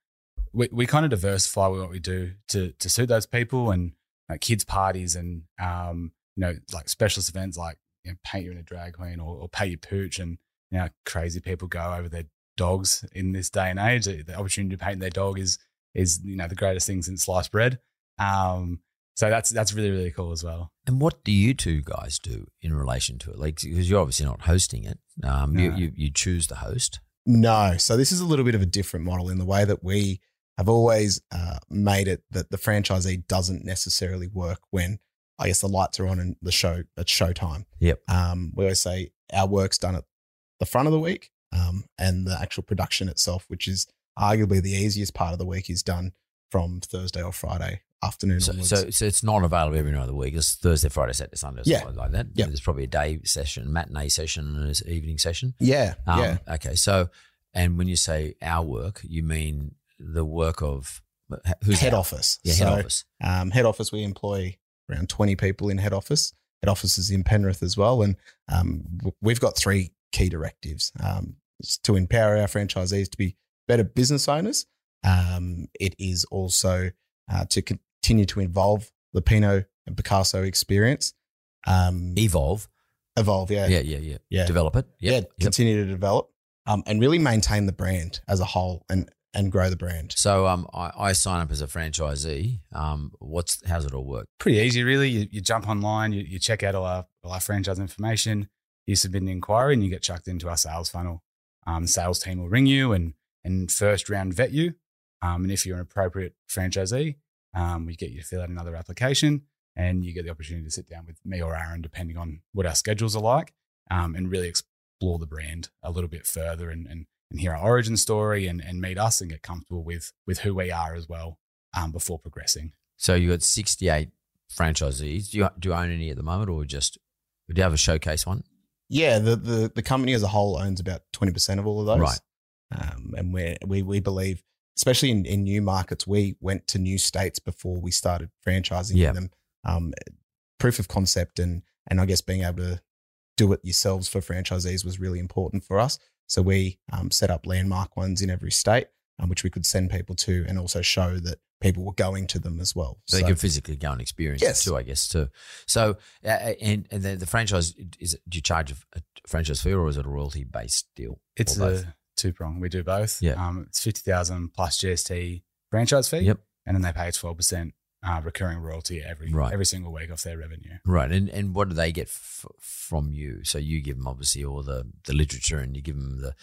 we, we kind of diversify what we do to to suit those people and like kids parties and um you know like specialist events like you know, paint you in a drag queen or, or pay your pooch and you know crazy people go over their dogs in this day and age. The opportunity to paint their dog is is you know the greatest thing since sliced bread. Um so that's that's really really cool as well. And what do you two guys do in relation to it? Like, because you're obviously not hosting it. Um, you, you, you choose the host. No. So this is a little bit of a different model in the way that we have always uh, made it that the franchisee doesn't necessarily work when I guess the lights are on and the show at showtime. Yep. Um, we always say our work's done at the front of the week, um, and the actual production itself, which is arguably the easiest part of the week, is done from Thursday or Friday afternoon So, onwards. so, so it's not available every night of the week. It's Thursday, Friday, Saturday, Sunday, or Yeah. something like that. Yeah. There's probably a day session, matinee session, and an evening session. yeah, Um, yeah, Okay. So, and when you say our work, you mean the work of who's head our- office. Yeah, So, head office. Um, head office, we employ around 20 people in head office. Head office is in Penrith as well. And um, we've got three key directives um, it's to empower our franchisees to be better business owners. Um, it is also uh, to continue to involve the Pinot and Picasso experience. Um, Evolve. evolve, yeah. Yeah, yeah, yeah. Yeah. Develop it. Yeah, Yep. Yep. continue to develop um, and really maintain the brand as a whole and, and grow the brand. So, um, I, I sign up as a franchisee. Um, what's how's it all work? pretty easy, really. You, you jump online, you, you check out all our, all our franchise information, you submit an inquiry, and you get chucked into our sales funnel. Um, sales team will ring you and and first round vet you. Um, and if you're an appropriate franchisee, um, we get you to fill out another application and you get the opportunity to sit down with me or Aaron, depending on what our schedules are like, um, and really explore the brand a little bit further and, and, and hear our origin story and, and meet us and get comfortable with, with who we are as well um, before progressing. So you got 68 franchisees. Do you, do you own any at the moment or just, do you have a showcase one? Yeah, the, the, the company as a whole owns about 20% of all of those. Right. Um, and we we, we believe, especially in, in new markets, we went to new states before we started franchising Yeah. them. Um, proof of concept and, and I guess being able to do it yourselves for franchisees was really important for us. So we um, set up landmark ones in every state, um, which we could send people to and also show that people were going to them as well. So, they could physically go and experience Yes. it too, I guess, too. So, uh, and, and the, the franchise, is it, do you charge a, a franchise fee or is it a royalty based deal? It's Or both? Two prong. We do both. Yeah. Um, it's 50,000 plus GST franchise fee. Yep. And then they pay 12% uh, recurring royalty every, Right. every single week off their revenue. Right, and and what do they get f- from you? So you give them obviously all the, the literature, and you give them the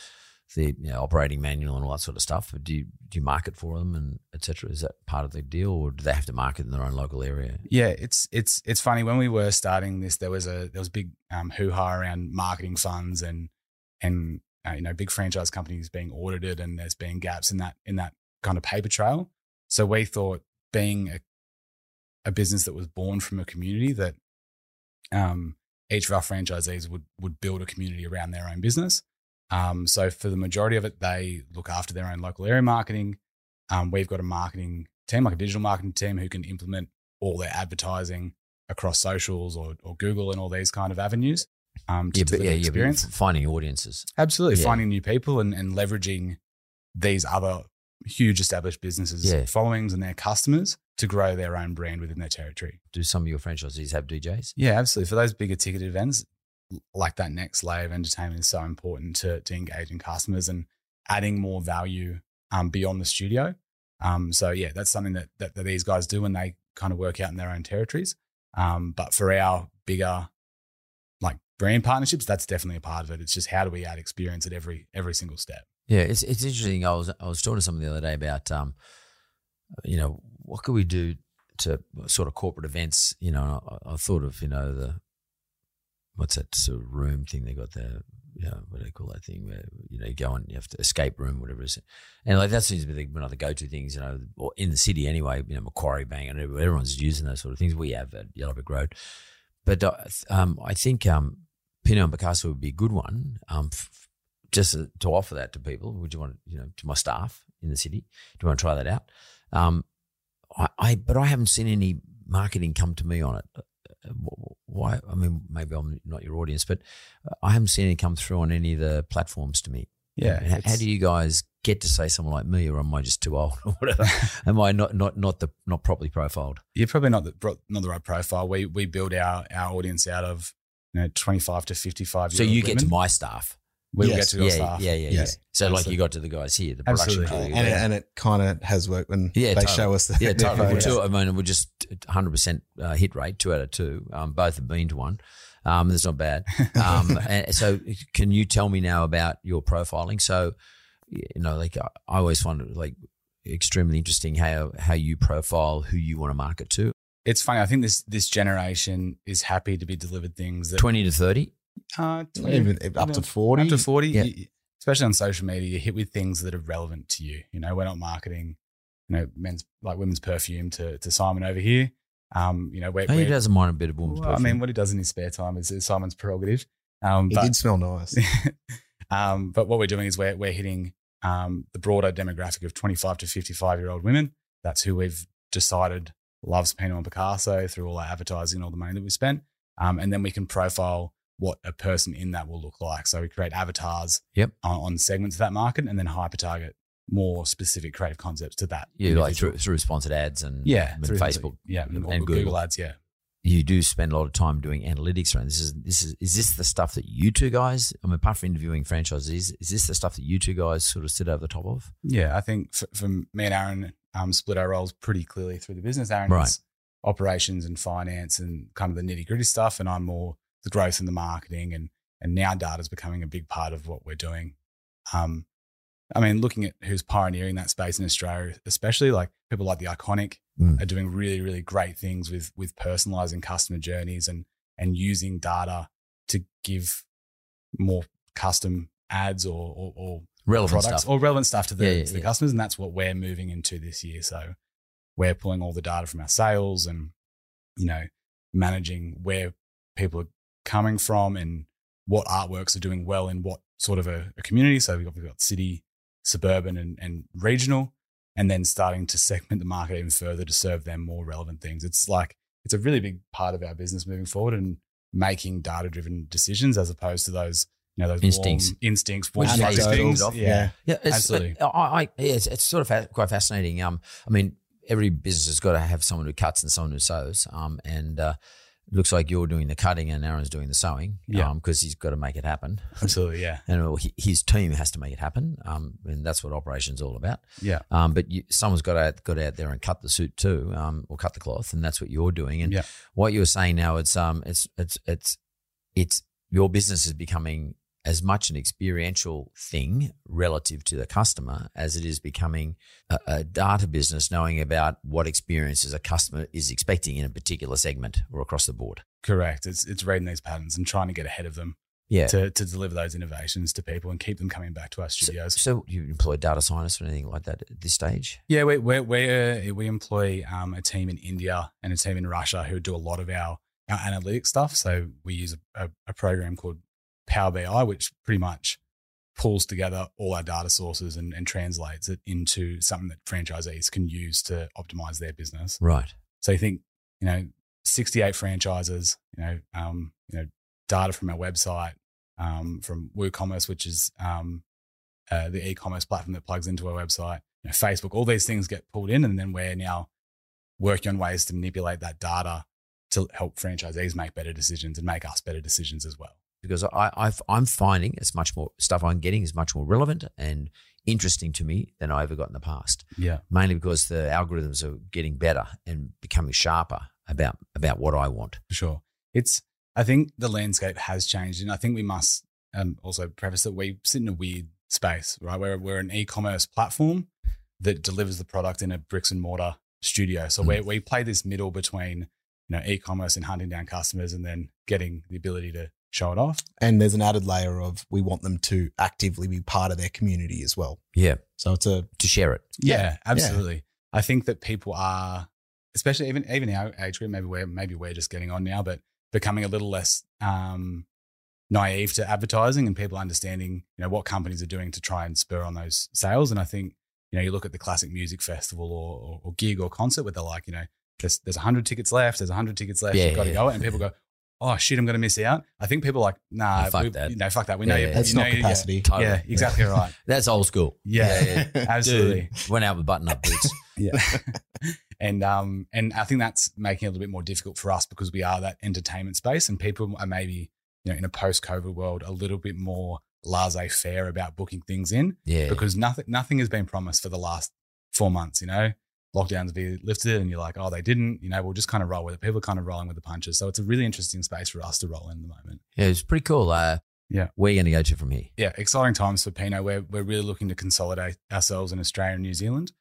the you know, operating manual and all that sort of stuff. But do you do you market for them and etc. Is that part of the deal, or do they have to market in their own local area? Yeah, it's it's it's funny when we were starting this. There was a there was big um, hoo ha around marketing funds and and uh, you know big franchise companies being audited, and there's been gaps in that in that kind of paper trail. So we thought being a a business that was born from a community that um, each of our franchisees would would build a community around their own business. Um, so for the majority of it, they look after their own local area marketing. Um, we've got a marketing team, like a digital marketing team, who can implement all their advertising across socials or, or Google and all these kind of avenues um, to Yeah, but yeah, yeah, but experience. f- finding audiences. Absolutely, Yeah. finding new people and, and leveraging these other huge established businesses' Yeah. followings and their customers to grow their own brand within their territory. Do some of your franchisees have DJs? Yeah, absolutely. For those bigger ticket events, like that next layer of entertainment is so important to, to engaging customers and adding more value um, beyond the studio. Um, so yeah, that's something that, that that these guys do when they kind of work out in their own territories. Um, but for our bigger brand partnerships, that's definitely a part of it. It's just how do we add experience at every every single step. Yeah, it's it's interesting. I was I was talking to someone the other day about um, you know, what could we do to sort of corporate events? You know, I, I thought of you know the what's that sort of room thing they got there. You know, what do they call that thing where you know you go and you have to escape room, whatever it is, and like that seems to be the, one of the go-to things. You know, or in the city anyway. You know, Macquarie Bank and everyone's using those sort of things. We have at Yellow Brick Road, but uh, um, I think um, Pinot and Picasso would be a good one. Um, f- just to offer that to people. Would you want, you know, to my staff in the city? Do you want to try that out? Um, I, I, but I haven't seen any marketing come to me on it. Uh, Why? I mean, maybe I'm not your audience, but I haven't seen it come through on any of the platforms to me. Yeah, How, how do you guys get to say someone like me, or am I just too old, or whatever? am I not not not the not properly profiled? You're probably not the not the right profile. We we build our our audience out of you know 25 to 55 So you old get to my staff. we will get to your yeah, staff. yeah, yeah, Yes. yeah. So like you got to the guys here, the production Absolutely. crew. and, yeah. it, and it kind of has worked when Yeah, they totally. show us the Yeah, totally. Well, two, I mean, we're just 100% uh, hit rate, two out of two. Um, both have been to one. Um, that's not bad. Um, and so, can you tell me now about your profiling? So, you know, like I, I always find it like extremely interesting how how you profile who you want to market to. It's funny. I think this this generation is happy to be delivered things that Twenty to thirty. uh, 20, Even up to 40. Up to 40. Yeah. you- especially on social media, you're hit with things that are relevant to you. You know, we're not marketing, you know, men's like women's perfume to, to Simon over here. Um, you know, we're, Oh, he we're- doesn't mind a bit of woman's well, I mean, what he does in his spare time is, is Simon's prerogative. Um, He but, did smell nice. um, but what we're doing is we're, we're hitting um, the broader demographic of 25 to 55 year old women. That's who we've decided loves Pinot and Picasso through all our advertising and all the money that we spent. Um, and then we can profile what a person in that will look like. So we create avatars Yep. on, on segments of that market and then hyper target more specific creative concepts to that. yeah, like through, through sponsored ads and yeah, and through Facebook. yeah, and, and Google. Google. ads, yeah. you do spend a lot of time doing analytics around this. Is this is is this the stuff that you two guys? I mean, apart from interviewing franchisees, is this the stuff that you two guys sort of sit over the top of? Yeah, I think for, for me and Aaron, um, split our roles pretty clearly through the business. Aaron Right. is operations and finance and kind of the nitty gritty stuff, and I'm more the growth and the marketing, and and now data is becoming a big part of what we're doing. Um, I mean, looking at who's pioneering that space in Australia, especially like people like the Iconic Mm. are doing really, really great things with with personalizing customer journeys and and using data to give more custom ads or or, or Relevant products stuff. or relevant stuff to the, Yeah, yeah, to the yeah. customers, and that's what we're moving into this year. So we're pulling all the data from our sales and you know managing where people are coming from and what artworks are doing well in what sort of a, a community. So we've got, we've got city, suburban, and, and regional, and then starting to segment the market even further to serve them more relevant things. It's like it's a really big part of our business moving forward and making data driven decisions as opposed to those you know those Instincts. warm instincts, Which warm is fuzzy easy to things. off. Yeah. Yeah, it's, Absolutely. I, I, yeah, it's, it's sort of fa- quite fascinating. Um, I mean, every business has got to have someone who cuts and someone who sews. Um, and uh, it looks like you're doing the cutting and Aaron's doing the sewing. Yeah. Um, because he's got to make it happen, absolutely. Yeah, and his team has to make it happen. Um, and that's what operations all about. yeah, Um, but you, someone's got to got out there and cut the suit too, um, or cut the cloth, and that's what you're doing. And Yeah. what you're saying now, it's um, it's it's it's it's your business is becoming as much an experiential thing relative to the customer as it is becoming a, a data business, knowing about what experiences a customer is expecting in a particular segment or across the board. correct. It's it's reading these patterns and trying to get ahead of them Yeah. to to deliver those innovations to people and keep them coming back to our So, studios. so you employ data scientists or anything like that at this stage? Yeah, we we we uh, we employ um, a team in India and a team in Russia who do a lot of our our analytics stuff. So we use a, a, a program called Power BI, which pretty much pulls together all our data sources and, and translates it into something that franchisees can use to optimize their business. Right. So you think, you know, 68 franchises, you know, um, you know, data from our website, um, from WooCommerce, which is um, uh, the e-commerce platform that plugs into our website, you know, Facebook, all these things get pulled in, and then we're now working on ways to manipulate that data to help franchisees make better decisions and make us better decisions as well. Because I, I've, I'm finding it's much more stuff I'm getting is much more relevant and interesting to me than I ever got in the past. Yeah. Mainly because the algorithms are getting better and becoming sharper about about what I want. for sure. It's I think the landscape has changed, and I think we must um, also preface that we sit in a weird space, right? We're we're an e-commerce platform that delivers the product in a bricks and mortar studio. So we we play this middle between you know e-commerce and hunting down customers, and then getting the ability to show it off. And there's an added layer of we want them to actively be part of their community as well. Yeah, So it's a to share it. Yeah, Yeah. absolutely. I think that people are, especially even even our age group, maybe we're maybe we're just getting on now, but becoming a little less um, naive to advertising and people understanding, you know, what companies are doing to try and spur on those sales. And I think, you know, you look at the classic music festival or, or, or gig or concert where they're like, you know, there's there's hundred tickets left, there's hundred tickets left, Yeah, you've got to yeah. go, and people go. Oh shit! I'm going to miss out. I think people are like, nah, Oh, fuck we, that. You know, fuck that. We Yeah, know yeah, you. that's you know not yeah. capacity. Totally. Yeah, exactly right. That's old school. Yeah, absolutely. Dude, went out with button up boots. Yeah. and um and I think that's making it a little bit more difficult for us because we are that entertainment space and people are maybe, you know, in a post-COVID world a little bit more laissez-faire about booking things in Yeah. because nothing nothing has been promised for the last four months, you know. Lockdowns be lifted and you're like, oh, they didn't, you know, we'll just kind of roll with it. People are kind of rolling with the punches. So it's a really interesting space for us to roll in at the moment. yeah, it's pretty cool. Uh, Yeah. Where are you going to go to from here? yeah, exciting times for Pinot. We're we're really looking to consolidate ourselves in Australia and New Zealand.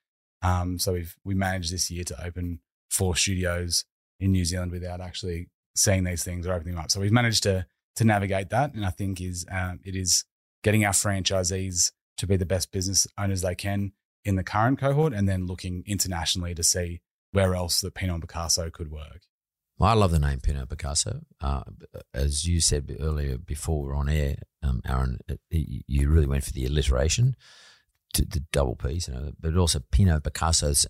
Um, so we've we managed this year to open four studios in New Zealand without actually seeing these things or opening them up. So we've managed to to navigate that, and I think is um, it is getting our franchisees to be the best business owners they can in the current cohort, and then looking internationally to see where else that Pinot Picasso could work. Well, I love the name Pinot Picasso. Uh, as you said earlier before we were on air, um, Aaron, it, it- you really went for the alliteration, to the double P's, you know, but also Pinot Picasso's.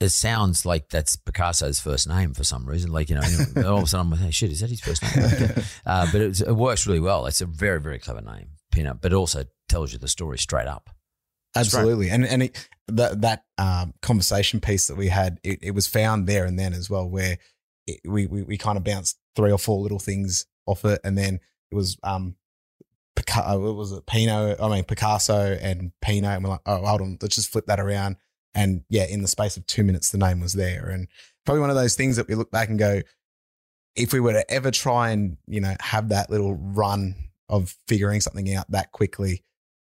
It sounds like that's Picasso's first name for some reason. Like, you know, all of a sudden I'm like, hey, shit, is that his first name? Okay. Uh, but it's, it works really well. It's a very, very clever name, Pinot, but it also tells you the story straight up. Absolutely, and and it, that that um, conversation piece that we had, it, it was found there and then as well, where it, we, we we kind of bounced three or four little things off it, and then it was um, Pica- uh, what was it? Pinot? I mean Picasso and Pinot, and we're like, oh, hold on, let's just flip that around, and yeah, in the space of two minutes, the name was there, and probably one of those things that we look back and go, if we were to ever try and you know have that little run of figuring something out that quickly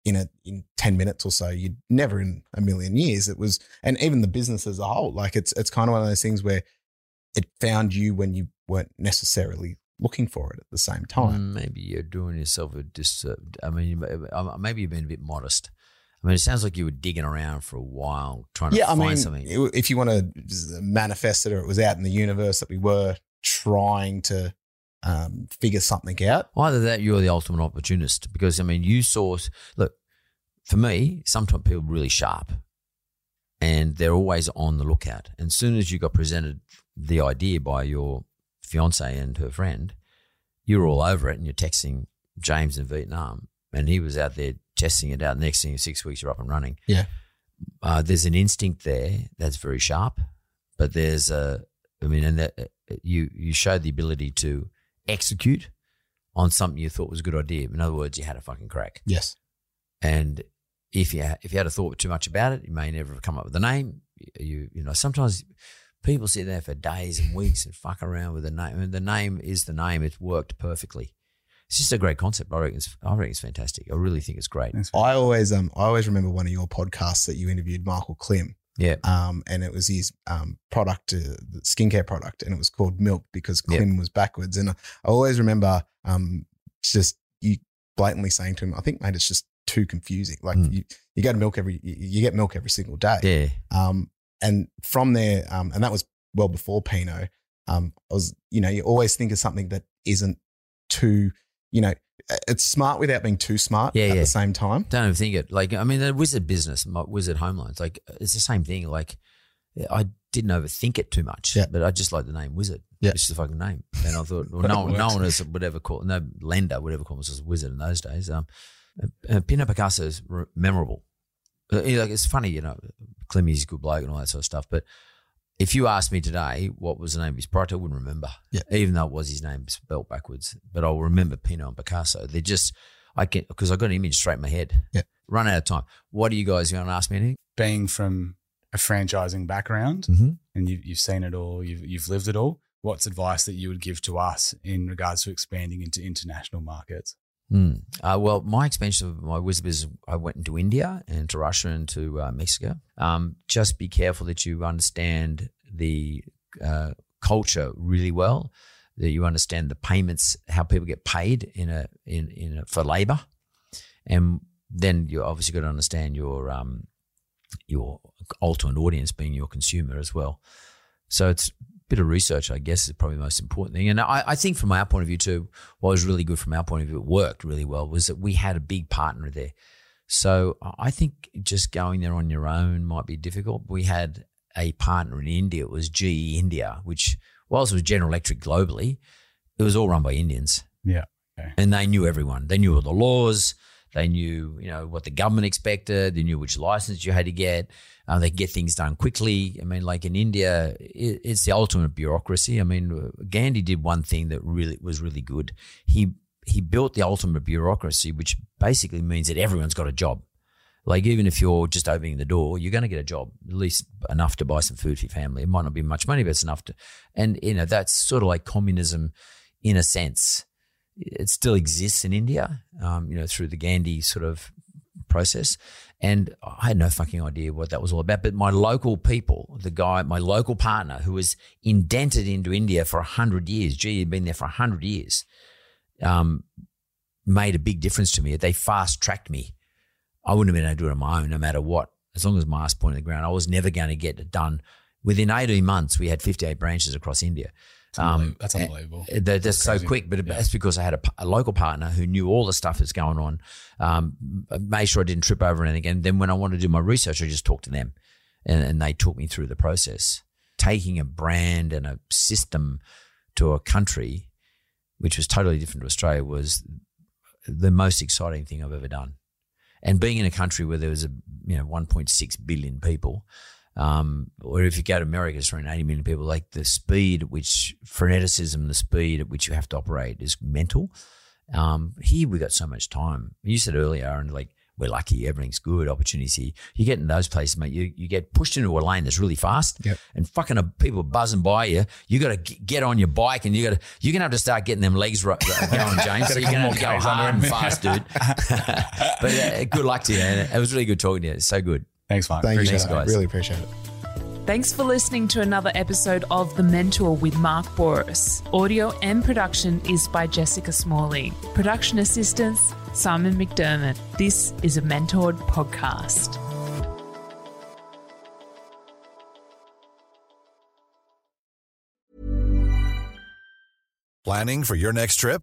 in a in 10 minutes or so you'd never in a million years it was and even the business as a whole like it's it's kind of one of those things where it found you when you weren't necessarily looking for it at the same time Mm, Maybe you're doing yourself a dis. uh, I mean, uh, maybe you've been a bit modest. I mean, it sounds like you were digging around for a while trying to yeah i find mean something. it- if you want to manifest it or it was out in the universe that we were trying to um, figure something out Either that, you're the ultimate opportunist because I mean, you saw. Look, for me, sometimes people are really sharp, and they're always on the lookout. And as soon as you got presented the idea by your fiance and her friend, you're all over it, and you're texting James in Vietnam, and he was out there testing it out. Next thing, in six weeks, you're up and running. Yeah. uh, there's an instinct there that's very sharp, but there's a, I mean, and that uh, you you showed the ability to execute on something you thought was a good idea. In other words, you had a fucking crack. yes And if you if you had a thought too much about it, you may never have come up with a name. You you know sometimes people sit there for days and weeks and fuck around with the name. I mean, the name is the name. It's worked perfectly. It's just a great concept. I reckon it's, I reckon it's fantastic. I really think it's great. I always um i always remember one of your podcasts that you interviewed Michael Klim Yeah. um, and it was his um, product, uh, skincare product, and it was called Milk because Yep. Was backwards. And I always remember um, just you blatantly saying to him, "I think, mate, it's just too confusing. Like Mm. you, you go to milk every, you, you get milk every single day." Yeah. Um, and from there, um, and that was well before Pinot. Um, I was, you know, you always think of something that isn't too, you know, it's smart without being too smart Yeah, at yeah. the same time. Don't overthink it. Like, I mean, the wizard business, my wizard home loans, like, it's the same thing. Like, I didn't overthink it too much, Yeah. but I just like the name wizard. Yeah. It's just a fucking name. And I thought, well, no, one- no one has would ever call, no lender would ever call us a wizard in those days. Um, uh, Pinot Picasso is re- memorable. Uh, like, it's funny, you know, Clemmy's a good bloke and all that sort of stuff. But if you asked me today what was the name of his product, I wouldn't remember. Yeah. Even though it was his name spelled backwards. But I'll remember Pinot and Picasso. They're just, I can, because I got an image straight in my head. Yeah. Run out of time. What are you guys going to ask me anything? Being from a franchising background Mm-hmm. and you, you've seen it all, you've, you've lived it all, what's advice that you would give to us in regards to expanding into international markets? Hmm. Uh, well, my expansion of my wizard business, I went into India and to Russia and to uh, Mexico. Um, just be careful that you understand the uh, culture really well, that you understand the payments, how people get paid in a in in a, for labor, and then you obviously got to understand your um, your ultimate audience being your consumer as well. So it's bit of research, I guess, is probably the most important thing. And I, I think from our point of view too, what was really good from our point of view, it worked really well, was that we had a big partner there. So I think just going there on your own might be difficult. We had a partner in India, it was GE India, which whilst it was General Electric globally, it was all run by Indians. Yeah. Okay. And they knew everyone. They knew all the laws. They knew, you know, what the government expected. They knew which license you had to get. Uh, they could get things done quickly. I mean, like in India, it, it's the ultimate bureaucracy. I mean, Gandhi did one thing that really was really good. He he built the ultimate bureaucracy, which basically means that everyone's got a job. Like even if you're just opening the door, you're going to get a job, at least enough to buy some food for your family. It might not be much money, but it's enough to. And you know, that's sort of like communism, in a sense it still exists in India, um, you know, through the Gandhi sort of process. And I had no fucking idea what that was all about. But my local people, the guy, my local partner who was indented into India for 100 years, gee, he'd been there for 100 years, um, made a big difference to me. They fast tracked me. I wouldn't have been able to do it on my own, no matter what. As long as my ass pointed the ground, I was never going to get it done. Within 18 months, we had 58 branches across India. That's, Um, that's unbelievable. Uh, They're just so crazy. quick, but Yeah. that's because I had a local partner who knew all the stuff that's going on, um, made sure I didn't trip over anything. And then when I wanted to do my research, I just talked to them and, and they took me through the process. Taking a brand and a system to a country, which was totally different to Australia, was the most exciting thing I've ever done. And being in a country where there was a you know 1.6 billion people, um, or if you go to America, it's around 80 million people. Like the speed at which freneticism, the speed at which you have to operate is mental. Um, here we got so much time. You said earlier, and like we're lucky, everything's good, opportunities here. You get in those places, mate. You you get pushed into a lane that's really fast, Yep. and fucking uh, people buzzing by you. You got to get on your bike, and you got to you're gonna have to start getting them legs ro- going, James. so you're gonna have to go hard and fast, dude. but uh, good luck to you. And it was really good talking to you. It's so good. Thanks, Mike. Thank Appreciate you, guys. Really appreciate it. Thanks for listening to another episode of The Mentor with Mark Bouris. Audio and production is by Jessica Smalley. Production assistance, Simon McDermott. This is a Mentored podcast. Planning for your next trip?